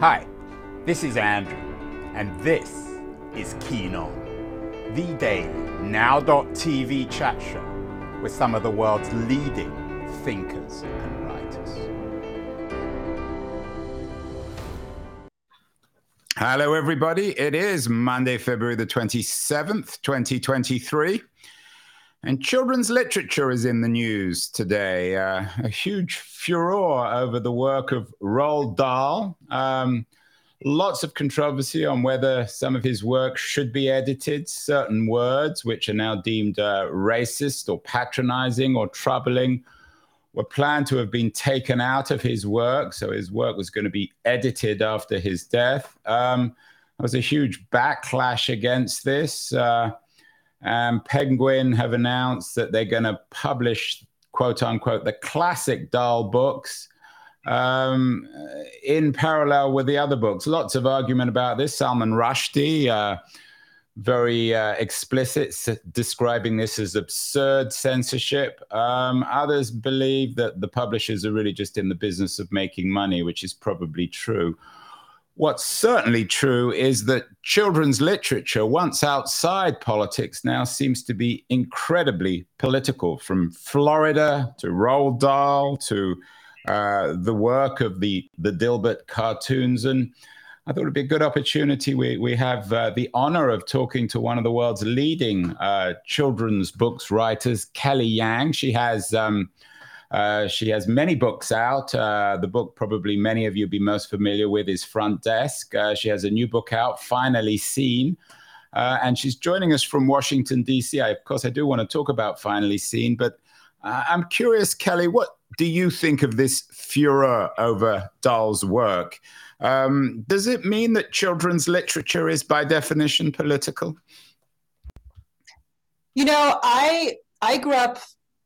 Hi, this is Andrew, and this is Keen On, the daily now.tv chat show with some of the world's leading thinkers and writers. Hello, everybody. It is Monday, February the 27th, 2023. And children's literature is in the news today. Uh, a huge furor over the work of Roald Dahl. Um, lots of controversy on whether some of his work should be edited. Certain words, which are now deemed uh, racist or patronizing or troubling, were planned to have been taken out of his work. So his work was going to be edited after his death. Um, there was a huge backlash against this. Uh, and Penguin have announced that they're going to publish, quote unquote, the classic Dahl books um, in parallel with the other books. Lots of argument about this. Salman Rushdie, uh, very uh, explicit, describing this as absurd censorship. Um, others believe that the publishers are really just in the business of making money, which is probably true. What's certainly true is that children's literature, once outside politics, now seems to be incredibly political, from Florida to Roald Dahl to uh, the work of the the Dilbert cartoons, and I thought it'd be a good opportunity. We we have uh, the honor of talking to one of the world's leading uh, children's books writers, Kelly Yang. She has. Um, uh, she has many books out. Uh, the book, probably many of you be most familiar with, is Front Desk. Uh, she has a new book out, Finally Seen. and she's joining us from Washington, D.C. I, of course, I do want to talk about Finally Seen, but I'm curious, Kelly, what do you think of this furor over Dahl's work? Um, does it mean that children's literature is by definition political? You know, I I grew up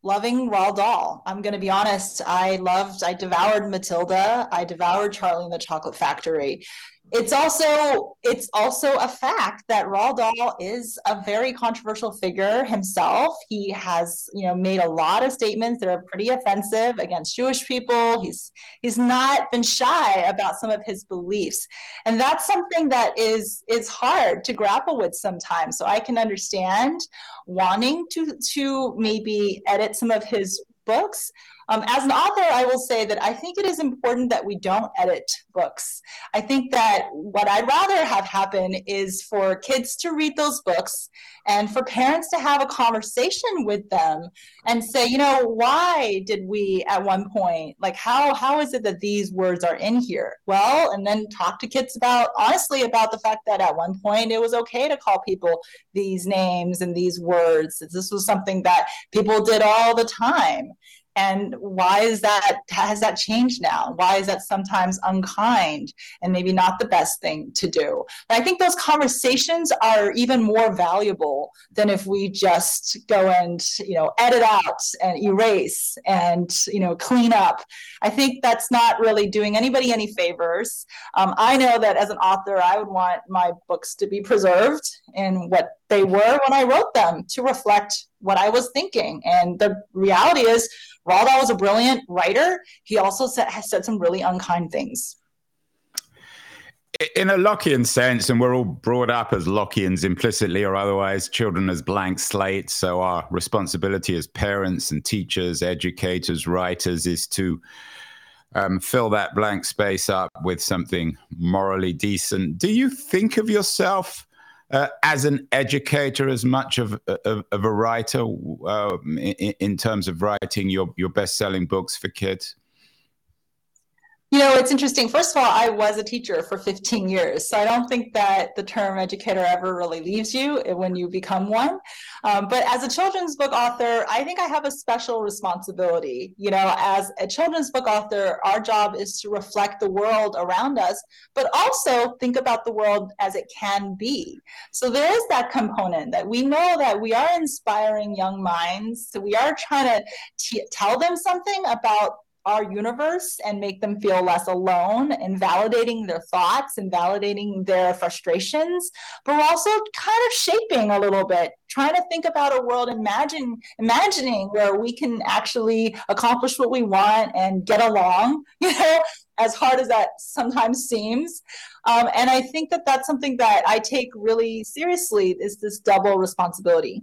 loving Roald Dahl. I'm going to be honest. I loved, I devoured Matilda. I devoured Charlie and the Chocolate Factory it's also it's also a fact that Roald Dahl is a very controversial figure himself. He has, you know, made a lot of statements that are pretty offensive against Jewish people. He's he's not been shy about some of his beliefs. And that's something that is is hard to grapple with sometimes. So I can understand wanting to to maybe edit some of his books um, as an author, I will say that I think it is important that we don't edit books. I think that what I'd rather have happen is for kids to read those books and for parents to have a conversation with them and say, you know, why did we at one point, like, how how is it that these words are in here? Well, and then talk to kids about honestly about the fact that at one point it was okay to call people these names and these words. This was something that people did all the time and why is that has that changed now? Why is that sometimes unkind and maybe not the best thing to do? But i think those conversations are even more valuable than if we just go and you know edit out and erase and you know clean up. I think that's not really doing anybody any favors. Um, i know that as an author i would want my books to be preserved in what they were when i wrote them to reflect what i was thinking and the reality is Roald Dahl was a brilliant writer. He also said, has said some really unkind things. In a Lockean sense, and we're all brought up as Lockeans implicitly or otherwise, children as blank slates. So our responsibility as parents and teachers, educators, writers is to um, fill that blank space up with something morally decent. Do you think of yourself uh, as an educator as much of, of, of a writer uh, in, in, terms of writing your, your best-selling books for kids? You know, it's interesting. First of all, I was a teacher for 15 years. So I don't think that the term educator ever really leaves you when you become one. Um, but as a children's book author, I think I have a special responsibility. You know, as a children's book author, our job is to reflect the world around us, but also think about the world as it can be. So there is that component that we know that we are inspiring young minds. So we are trying to t- tell them something about our universe and make them feel less alone and validating their thoughts and validating their frustrations but we're also kind of shaping a little bit trying to think about a world imagine imagining where we can actually accomplish what we want and get along you know as hard as that sometimes seems. Um, and I think that that's something that I take really seriously is this double responsibility.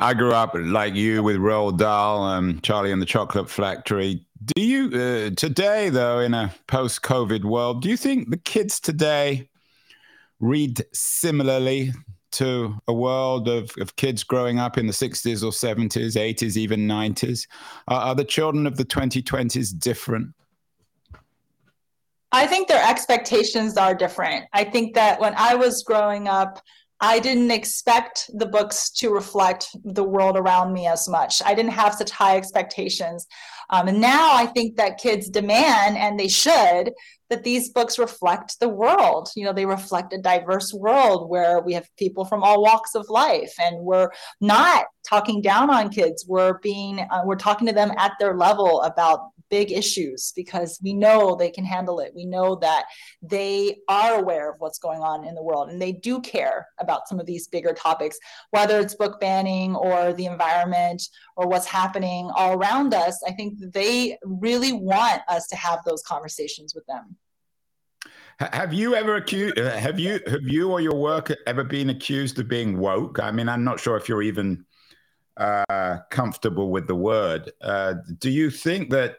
I grew up like you with Roald Dahl, um, Charlie and the Chocolate Factory. Do you uh, today, though, in a post-COVID world, do you think the kids today read similarly to a world of, of kids growing up in the 60s or 70s, 80s, even 90s? Are, are the children of the 2020s different? I think their expectations are different. I think that when I was growing up, I didn't expect the books to reflect the world around me as much. I didn't have such high expectations. Um, and now I think that kids demand, and they should, that these books reflect the world. You know, they reflect a diverse world where we have people from all walks of life, and we're not talking down on kids. We're being, uh, we're talking to them at their level about big issues because we know they can handle it. We know that they are aware of what's going on in the world and they do care about some of these bigger topics, whether it's book banning or the environment or what's happening all around us. I think they really want us to have those conversations with them. Have you ever accused? Uh, have you have you or your work ever been accused of being woke? I mean, I'm not sure if you're even uh, comfortable with the word. Uh, do you think that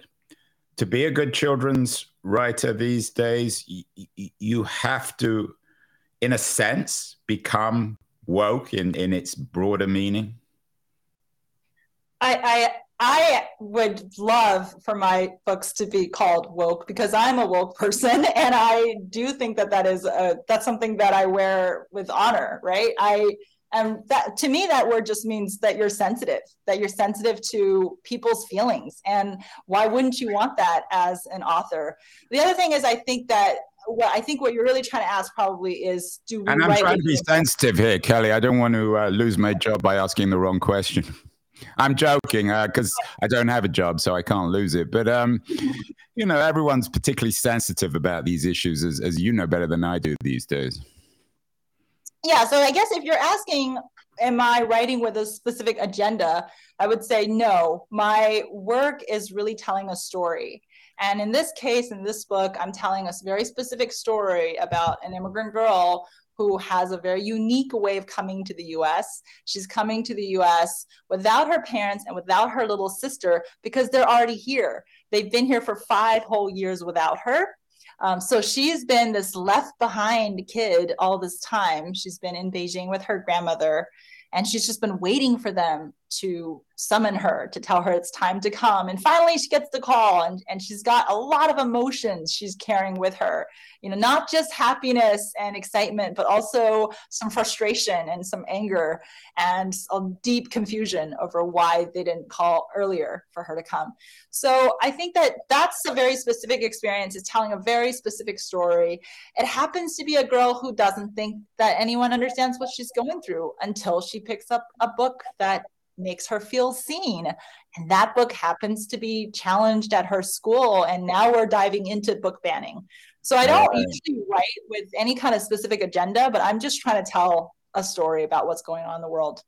to be a good children's writer these days, y- you have to, in a sense, become woke in, in its broader meaning? I, I I would love for my books to be called woke because I'm a woke person, and I do think that that is a, that's something that I wear with honor, right? I and that to me that word just means that you're sensitive that you're sensitive to people's feelings and why wouldn't you want that as an author the other thing is i think that what I think what you're really trying to ask probably is do we and I'm trying to be sensitive here, Kelly. I don't want to uh, lose my job by asking the wrong question. I'm joking because uh, I don't have a job, so I can't lose it. But um, you know, everyone's particularly sensitive about these issues, as, as you know better than I do these days yeah so i guess if you're asking am i writing with a specific agenda i would say no my work is really telling a story and in this case in this book i'm telling a very specific story about an immigrant girl who has a very unique way of coming to the US. She's coming to the US without her parents and without her little sister because they're already here. They've been here for five whole years without her. Um, so she's been this left behind kid all this time. She's been in Beijing with her grandmother, and she's just been waiting for them to summon her to tell her it's time to come. And finally she gets the call and, and she's got a lot of emotions she's carrying with her. You know not just happiness and excitement but also some frustration and some anger and a deep confusion over why they didn't call earlier for her to come. So i think that that's a very specific experience. It's telling a very specific story. It happens to be a girl who doesn't think that anyone understands what she's going through until she picks up a book that makes her feel seen. And that book happens to be challenged at her school. And now we're diving into book banning. So I don't right. usually write with any kind of specific agenda, but I'm just trying to tell a story about what's going on in the world.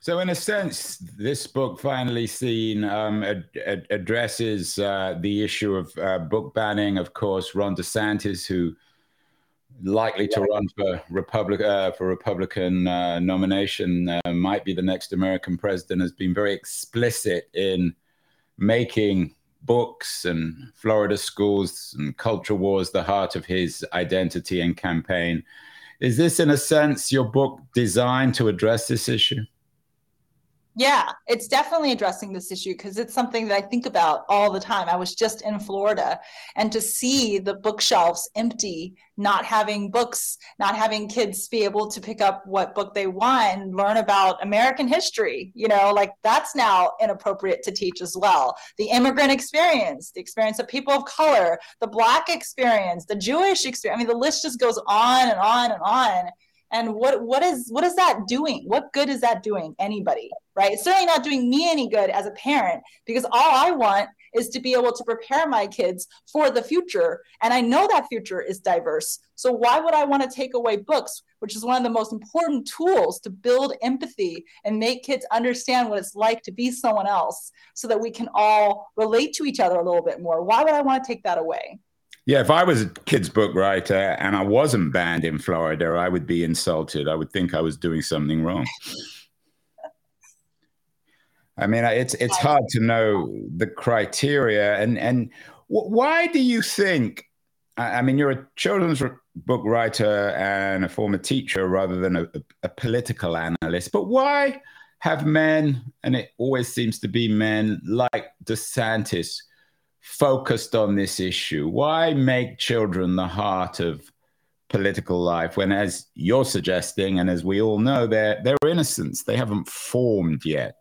So, in a sense, this book finally seen um, ad- ad- addresses uh, the issue of uh, book banning. Of course, Ron DeSantis, who likely to run for Republic uh, for Republican uh, nomination, uh, might be the next American president, has been very explicit in making books and Florida schools and culture wars the heart of his identity and campaign. Is this, in a sense, your book designed to address this issue? Yeah, it's definitely addressing this issue because it's something that I think about all the time. I was just in Florida and to see the bookshelves empty, not having books, not having kids be able to pick up what book they want and learn about American history, you know, like that's now inappropriate to teach as well. The immigrant experience, the experience of people of color, the Black experience, the Jewish experience. I mean, the list just goes on and on and on and what what is what is that doing what good is that doing anybody right it's certainly not doing me any good as a parent because all i want is to be able to prepare my kids for the future. And I know that future is diverse. So why would I want to take away books, which is one of the most important tools to build empathy and make kids understand what it's like to be someone else so that we can all relate to each other a little bit more? Why would I want to take that away? Yeah, if I was a kid's book writer and I wasn't banned in Florida, I would be insulted. I would think I was doing something wrong. I mean, it's it's hard to know the criteria, and and why do you think? I mean, you're a children's book writer and a former teacher rather than a, a political analyst, but why have men, and it always seems to be men like DeSantis, focused on this issue? Why make children the heart of political life when, as you're suggesting, and as we all know, they're they're innocents. They haven't formed yet.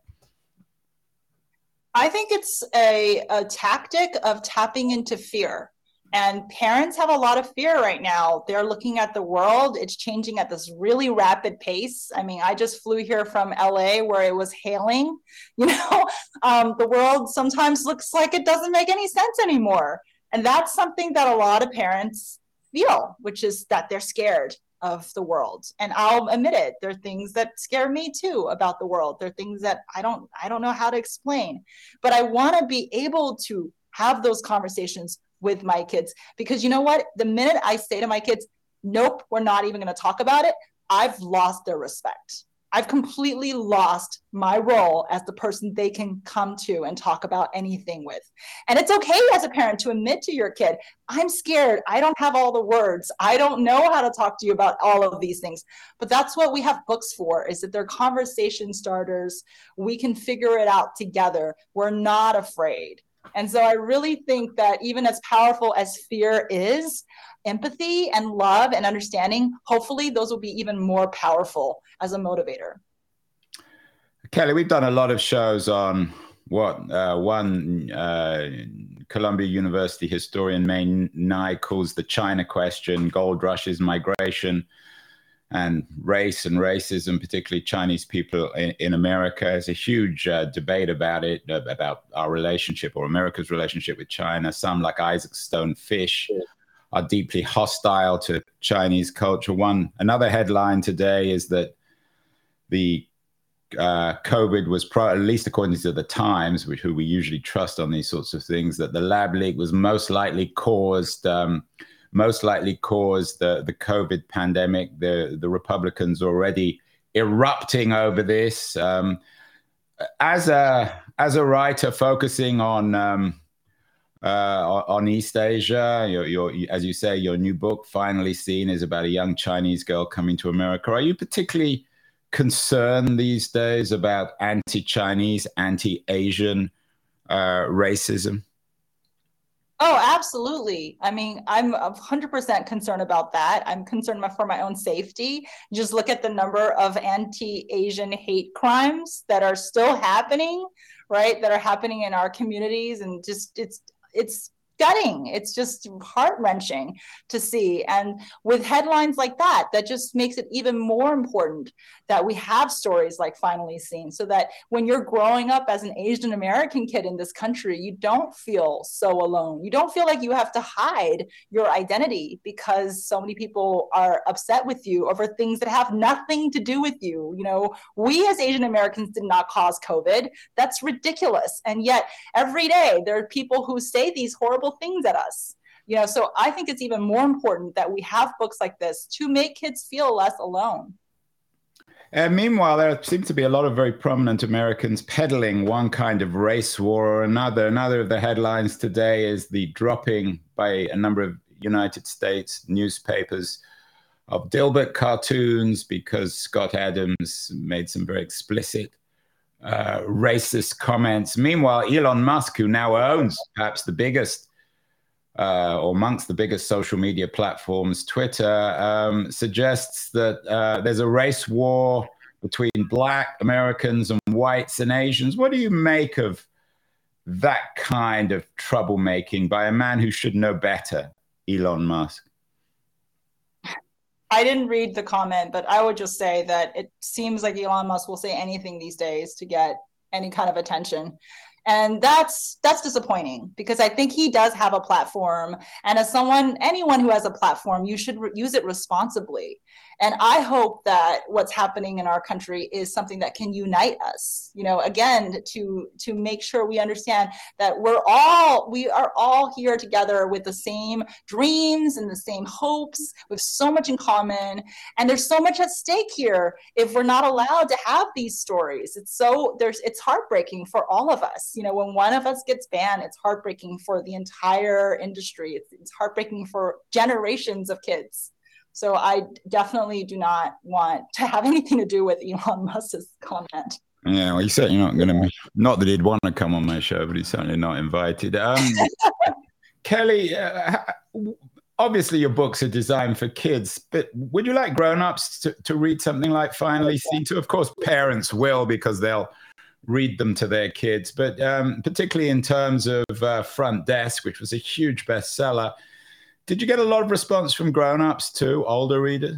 I think it's a, a tactic of tapping into fear. And parents have a lot of fear right now. They're looking at the world, it's changing at this really rapid pace. I mean, I just flew here from LA where it was hailing. You know, um, the world sometimes looks like it doesn't make any sense anymore. And that's something that a lot of parents feel, which is that they're scared of the world. And i'll admit it there are things that scare me too about the world. There are things that i don't i don't know how to explain. But i want to be able to have those conversations with my kids because you know what? The minute i say to my kids nope we're not even going to talk about it i've lost their respect I've completely lost my role as the person they can come to and talk about anything with. And it's okay as a parent to admit to your kid, I'm scared. I don't have all the words. I don't know how to talk to you about all of these things. But that's what we have books for is that they're conversation starters. We can figure it out together. We're not afraid. And so I really think that even as powerful as fear is, empathy and love and understanding, hopefully those will be even more powerful as a motivator. Kelly, we've done a lot of shows on what uh, one uh, Columbia University historian, Mae Ngai, calls the China question, gold rushes, migration, and race and racism, particularly Chinese people in, in America. There's a huge uh, debate about it, about our relationship or America's relationship with China. Some, like Isaac Stone Fish, are deeply hostile to Chinese culture. One another headline today is that the uh, COVID was, pro- at least according to the Times, which who we usually trust on these sorts of things, that the lab leak was most likely caused, um, most likely caused the the COVID pandemic. The the Republicans already erupting over this. Um, as a as a writer focusing on um, uh, on East Asia. Your, your, as you say, your new book, Finally Seen, is about a young Chinese girl coming to America. Are you particularly concerned these days about anti Chinese, anti Asian uh, racism? Oh, absolutely. I mean, I'm 100% concerned about that. I'm concerned for my own safety. Just look at the number of anti Asian hate crimes that are still happening, right? That are happening in our communities. And just, it's it's gutting. It's just heart wrenching to see. And with headlines like that, that just makes it even more important that we have stories like Finally Seen so that when you're growing up as an Asian American kid in this country, you don't feel so alone. You don't feel like you have to hide your identity because so many people are upset with you over things that have nothing to do with you. You know, we as Asian Americans did not cause COVID. That's ridiculous. And yet every day there are people who say these horrible things at us you know so i think it's even more important that we have books like this to make kids feel less alone and meanwhile, there seems to be a lot of very prominent Americans peddling one kind of race war or another. Another of the headlines today is the dropping by a number of United States newspapers of Dilbert cartoons because Scott Adams made some very explicit uh, racist comments. Meanwhile, Elon Musk, who now owns perhaps the biggest uh, or amongst the biggest social media platforms, Twitter, um, suggests that uh, there's a race war between black Americans and whites and Asians. What do you make of that kind of troublemaking by a man who should know better, Elon Musk? I didn't read the comment, but I would just say that it seems like Elon Musk will say anything these days to get any kind of attention and that's that's disappointing because i think he does have a platform. And as someone anyone who has a platform you should re- use it responsibly. And i hope that what's happening in our country is something that can unite us you know again to to make sure we understand that we're all we are all here together with the same dreams and the same hopes. With so much in common. And there's so much at stake here if we're not allowed to have these stories. It's so there's it's heartbreaking for all of us you know when one of us gets banned it's heartbreaking for the entire industry it's, it's heartbreaking for generations of kids so i definitely do not want to have anything to do with elon musk's comment yeah, well, he's certainly not going to. Not that he'd want to come on my show, but he's certainly not invited. Um, Kelly, uh, obviously your books are designed for kids, but would you like grown-ups to, to read something like Finally Seen To? Of course, parents will because they'll read them to their kids, but um, particularly in terms of uh, Front Desk, which was a huge bestseller, did you get a lot of response from grown-ups too, older readers?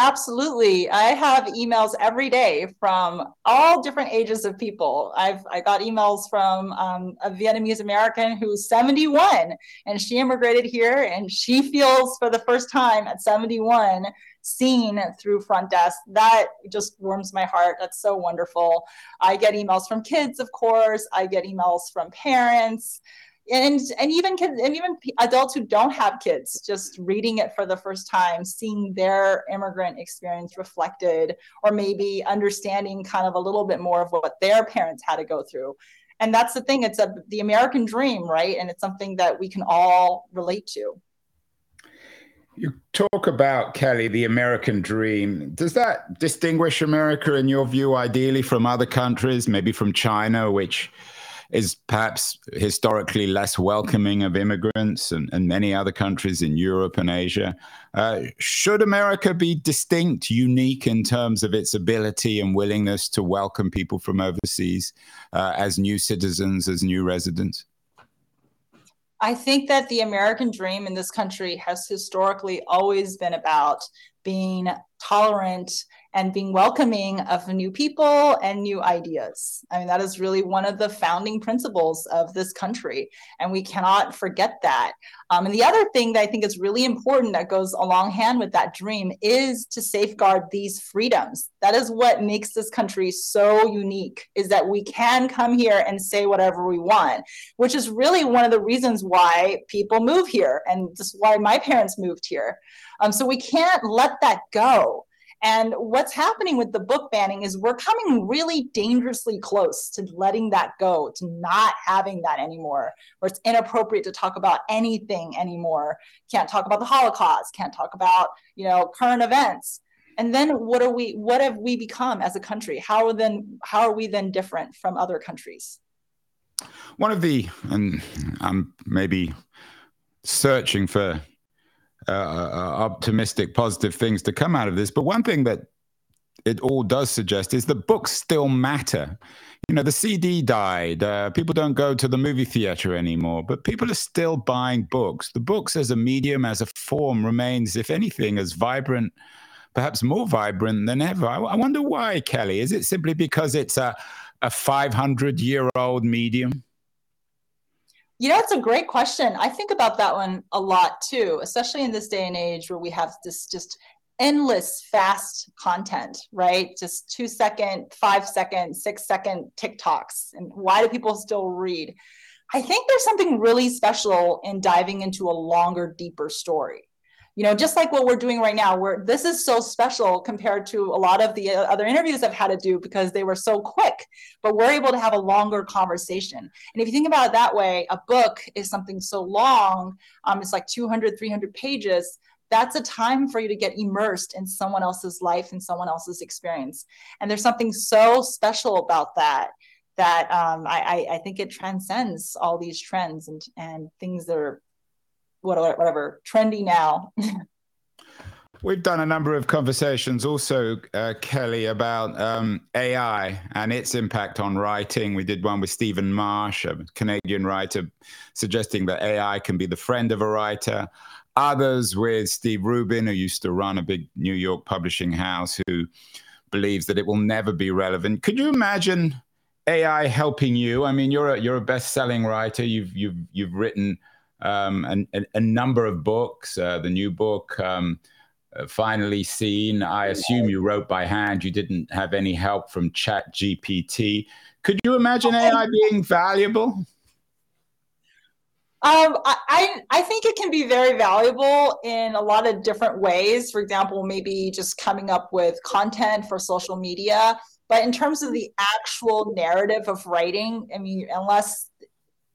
Absolutely. I have emails every day from all different ages of people. I've I got emails from um, a Vietnamese American who's 71 and she immigrated here and she feels for the first time at 71 seen through front desk. That just warms my heart. That's so wonderful. I get emails from kids of course. I get emails from parents and and even kids and even adults who don't have kids just reading it for the first time seeing their immigrant experience reflected or maybe understanding kind of a little bit more of what their parents had to go through. And that's the thing it's a the american dream right? And it's something that we can all relate to. You talk about Kelly, the American dream. Does that distinguish America, in your view, ideally from other countries, maybe from China, which is perhaps historically less welcoming of immigrants and, and many other countries in Europe and Asia? Uh, should America be distinct, unique in terms of its ability and willingness to welcome people from overseas uh, as new citizens, as new residents? I think that the American dream in this country has historically always been about being tolerant and being welcoming of new people and new ideas. I mean, that is really one of the founding principles of this country, and we cannot forget that. Um, and the other thing that I think is really important that goes along hand with that dream is to safeguard these freedoms. That is what makes this country so unique, is that we can come here and say whatever we want, which is really one of the reasons why people move here, and just why my parents moved here. Um, so we can't let that go. And what's happening with the book banning is we're coming really dangerously close to letting that go, to not having that anymore, where it's inappropriate to talk about anything anymore. Can't talk about the Holocaust, can't talk about, you know, current events. And then what are we what have we become as a country? How are then how are we then different from other countries? One of the and I'm maybe searching for uh, uh, optimistic, positive things to come out of this. But one thing that it all does suggest is that books still matter. You know, the CD died. Uh, people don't go to the movie theater anymore, but people are still buying books. The books as a medium, as a form, remains, if anything, as vibrant, perhaps more vibrant than ever. I, I wonder why, Kelly. Is it simply because it's a, a 500 year old medium? You know, it's a great question. I think about that one a lot too, especially in this day and age where we have this just endless fast content, right? Just two second, five second, six second TikToks. And why do people still read? I think there's something really special in diving into a longer, deeper story you know just like what we're doing right now where this is so special compared to a lot of the uh, other interviews i've had to do because they were so quick but we're able to have a longer conversation. And if you think about it that way a book is something so long um, it's like 200 300 pages that's a time for you to get immersed in someone else's life and someone else's experience. And there's something so special about that that um, I, I think it transcends all these trends and, and things that are whatever, whatever trendy now. We've done a number of conversations also, uh, Kelly, about um, AI and its impact on writing. We did one with Stephen Marche, a Canadian writer, suggesting that AI can be the friend of a writer. Others with Steve Rubin, who used to run a big New York publishing house, who believes that it will never be relevant. Could you imagine AI helping you? I mean, you're a you're a best-selling writer. You've you've you've written um, an, a, a, number of books. Uh, the new book, um, uh, finally seen. I assume you wrote by hand. You didn't have any help from Chat GPT. Could you imagine AI being valuable? Um, I, I think it can be very valuable in a lot of different ways. For example, maybe just coming up with content for social media. But in terms of the actual narrative of writing, I mean, unless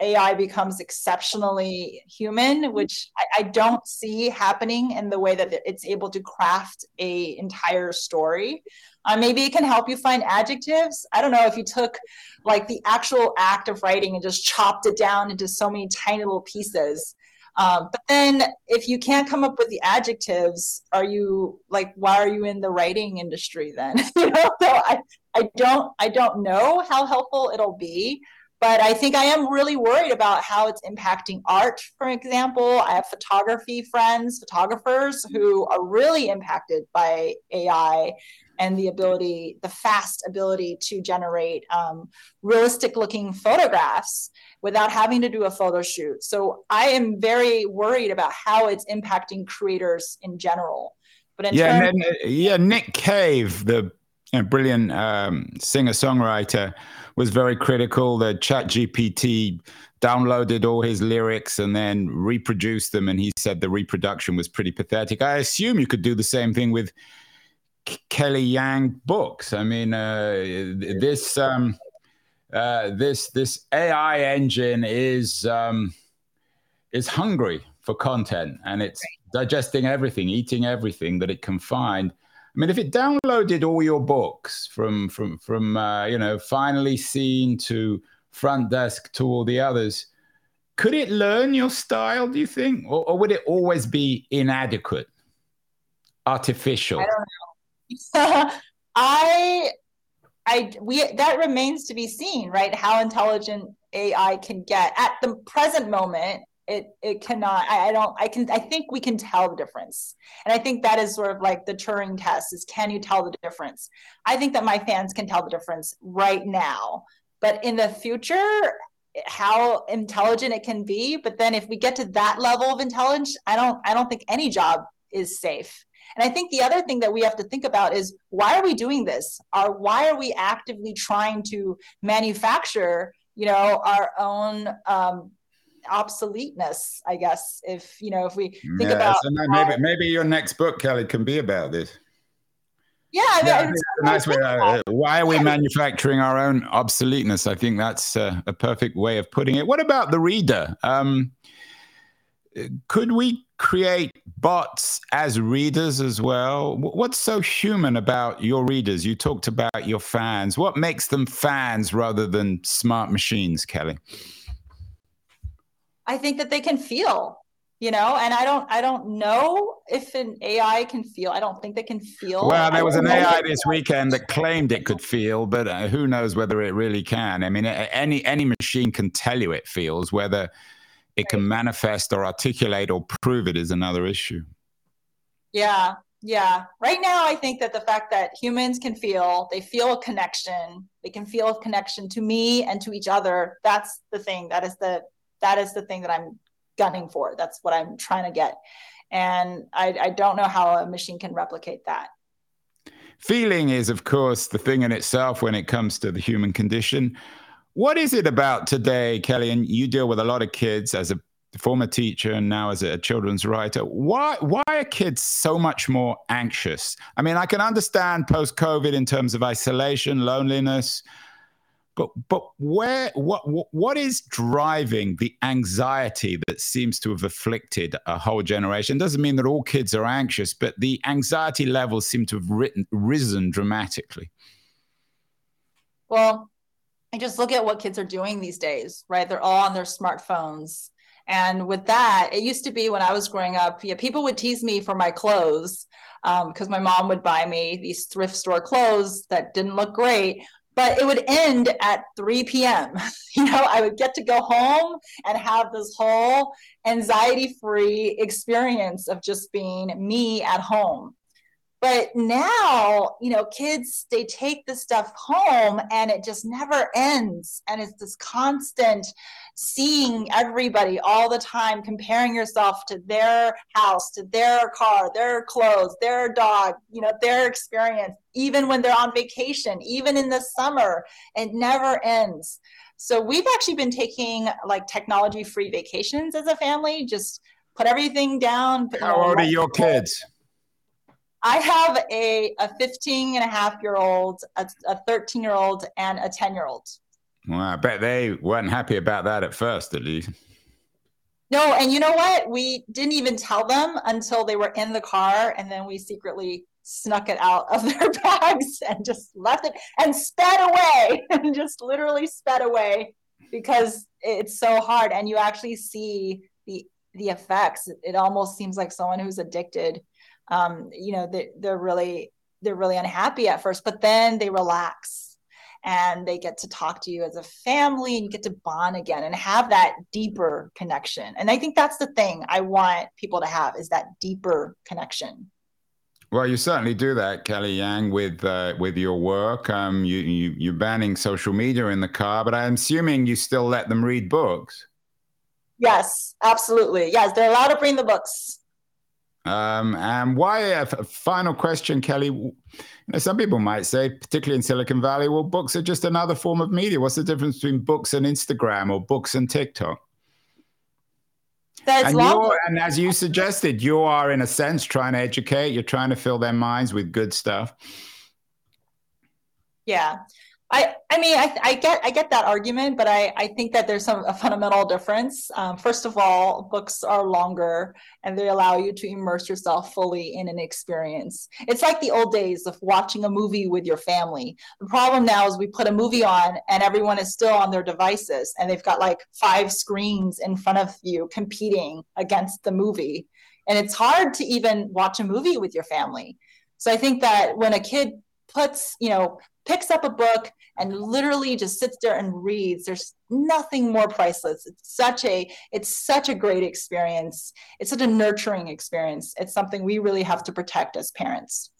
AI becomes exceptionally human, which I, I, don't see happening in the way that it's able to craft a entire story. Uh, maybe it can help you find adjectives. I don't know if you took like the actual act of writing and just chopped it down into so many tiny little pieces. Um, but then if you can't come up with the adjectives, are you like, why are you in the writing industry then? you know, so I, I don't, I don't know how helpful it'll be but I think I am really worried about how it's impacting art, for example. I have photography friends, photographers who are really impacted by AI and the ability, the fast ability to generate um, realistic looking photographs without having to do a photo shoot. So I am very worried about how it's impacting creators in general. But in yeah, terms- then, yeah, Nick Cave, the know, brilliant um, singer songwriter was very critical. The Chat GPT downloaded all his lyrics and then reproduced them, and he said the reproduction was pretty pathetic. I assume you could do the same thing with Kelly Yang books. I mean, uh, this um, uh, this this AI engine is um, is hungry for content, and it's digesting everything, eating everything that it can find. Mean, if it downloaded all your books from from from uh, you know finally seen to front desk to all the others, could it learn your style? Do you think, or, or would it always be inadequate, artificial? I don't know. I, I, we that remains to be seen, right? How intelligent AI can get at the present moment it it cannot I, I, don't i can i think we can tell the difference. And i think that is sort of like the turing test is can you tell the difference? I think that my fans can tell the difference right now. But in the future how intelligent it can be but then if we get to that level of intelligence i don't i don't think any job is safe. And i think the other thing that we have to think about is why are we doing this? Are why are we actively trying to manufacture you know our own um, obsoleteness i guess if you know if we think yeah, about so maybe maybe your next book kelly can be about this yeah, I mean, yeah nice way. Uh, why are we manufacturing our own obsoleteness? I think that's uh, a perfect way of putting it. What about the reader? Um, could we create bots as readers as well? What's so human about your readers? You talked about your fans. What makes them fans rather than smart machines, Kelly? I think that they can feel, you know, and I don't I don't know if an AI can feel. I don't think they can feel. Well, there was an AI this weekend that claimed it could feel, but uh, who knows whether it really can. I mean, any any machine can tell you it feels, whether it can manifest or articulate or prove it is another issue. Yeah, yeah. Right now, I think that the fact that humans can feel, they feel a connection, they can feel a connection to me and to each other. That's the thing. That is the that is the thing that I'm gunning for. That's what I'm trying to get. And I, I don't know how a machine can replicate that. Feeling is, of course, the thing in itself when it comes to the human condition. What is it about today, Kelly? And you deal with a lot of kids as a former teacher and now as a children's writer. Why why are kids so much more anxious? I mean, I can understand post COVID in terms of isolation, loneliness, but but where what what is driving the anxiety that seems to have afflicted a whole generation? Doesn't mean that all kids are anxious, but the anxiety levels seem to have written, risen dramatically. Well, I just look at what kids are doing these days, right? They're all on their smartphones. And with that, it used to be when I was growing up, yeah, people would tease me for my clothes because um, my mom would buy me these thrift store clothes that didn't look great but it would end at 3 p.m. You know, I would get to go home and have this whole anxiety free experience of just being me at home. But now you know kids they take the stuff home and it just never ends. And it's this constant seeing everybody all the time comparing yourself to their house to their car their clothes their dog you know their experience even when they're on vacation even in the summer it never ends. So we've actually been taking like technology free vacations as a family just put everything down how old are your kids I have a, a 15 and a half year old, a, a 13 year old, and a 10 year old. Well, I bet they weren't happy about that at first, at least. No, and you know what? We didn't even tell them until they were in the car, and then we secretly snuck it out of their bags and just left it and sped away and just literally sped away because it's so hard and you actually see the the effects it almost seems like someone who's addicted um, you know they, they're really they're really unhappy at first but then they relax and they get to talk to you as a family and you get to bond again and have that deeper connection and i think that's the thing i want people to have is that deeper connection well, you certainly do that, Kelly Yang, with uh, with your work. Um, you, you you're banning social media in the car, but I'm assuming you still let them read books. Yes, absolutely. Yes, they're allowed to bring the books. Um, and why a final question, Kelly? You know, some people might say, particularly in Silicon Valley, well, books are just another form of media. What's the difference between books and Instagram or books and TikTok? That's and, and as you suggested, you are in a sense trying to educate. You're trying to fill their minds with good stuff. Yeah. I, I mean, I, I get, I get that argument, but I, I think that there's some a fundamental difference. Um, first of all, books are longer and they allow you to immerse yourself fully in an experience. It's like the old days of watching a movie with your family. The problem now is we put a movie on and everyone is still on their devices and they've got like five screens in front of you competing against the movie, and it's hard to even watch a movie with your family. So I think that when a kid puts, you know, picks up a book and literally just sits there and reads. There's nothing more priceless. It's such a it's such a great experience. It's such a nurturing experience. It's something we really have to protect as parents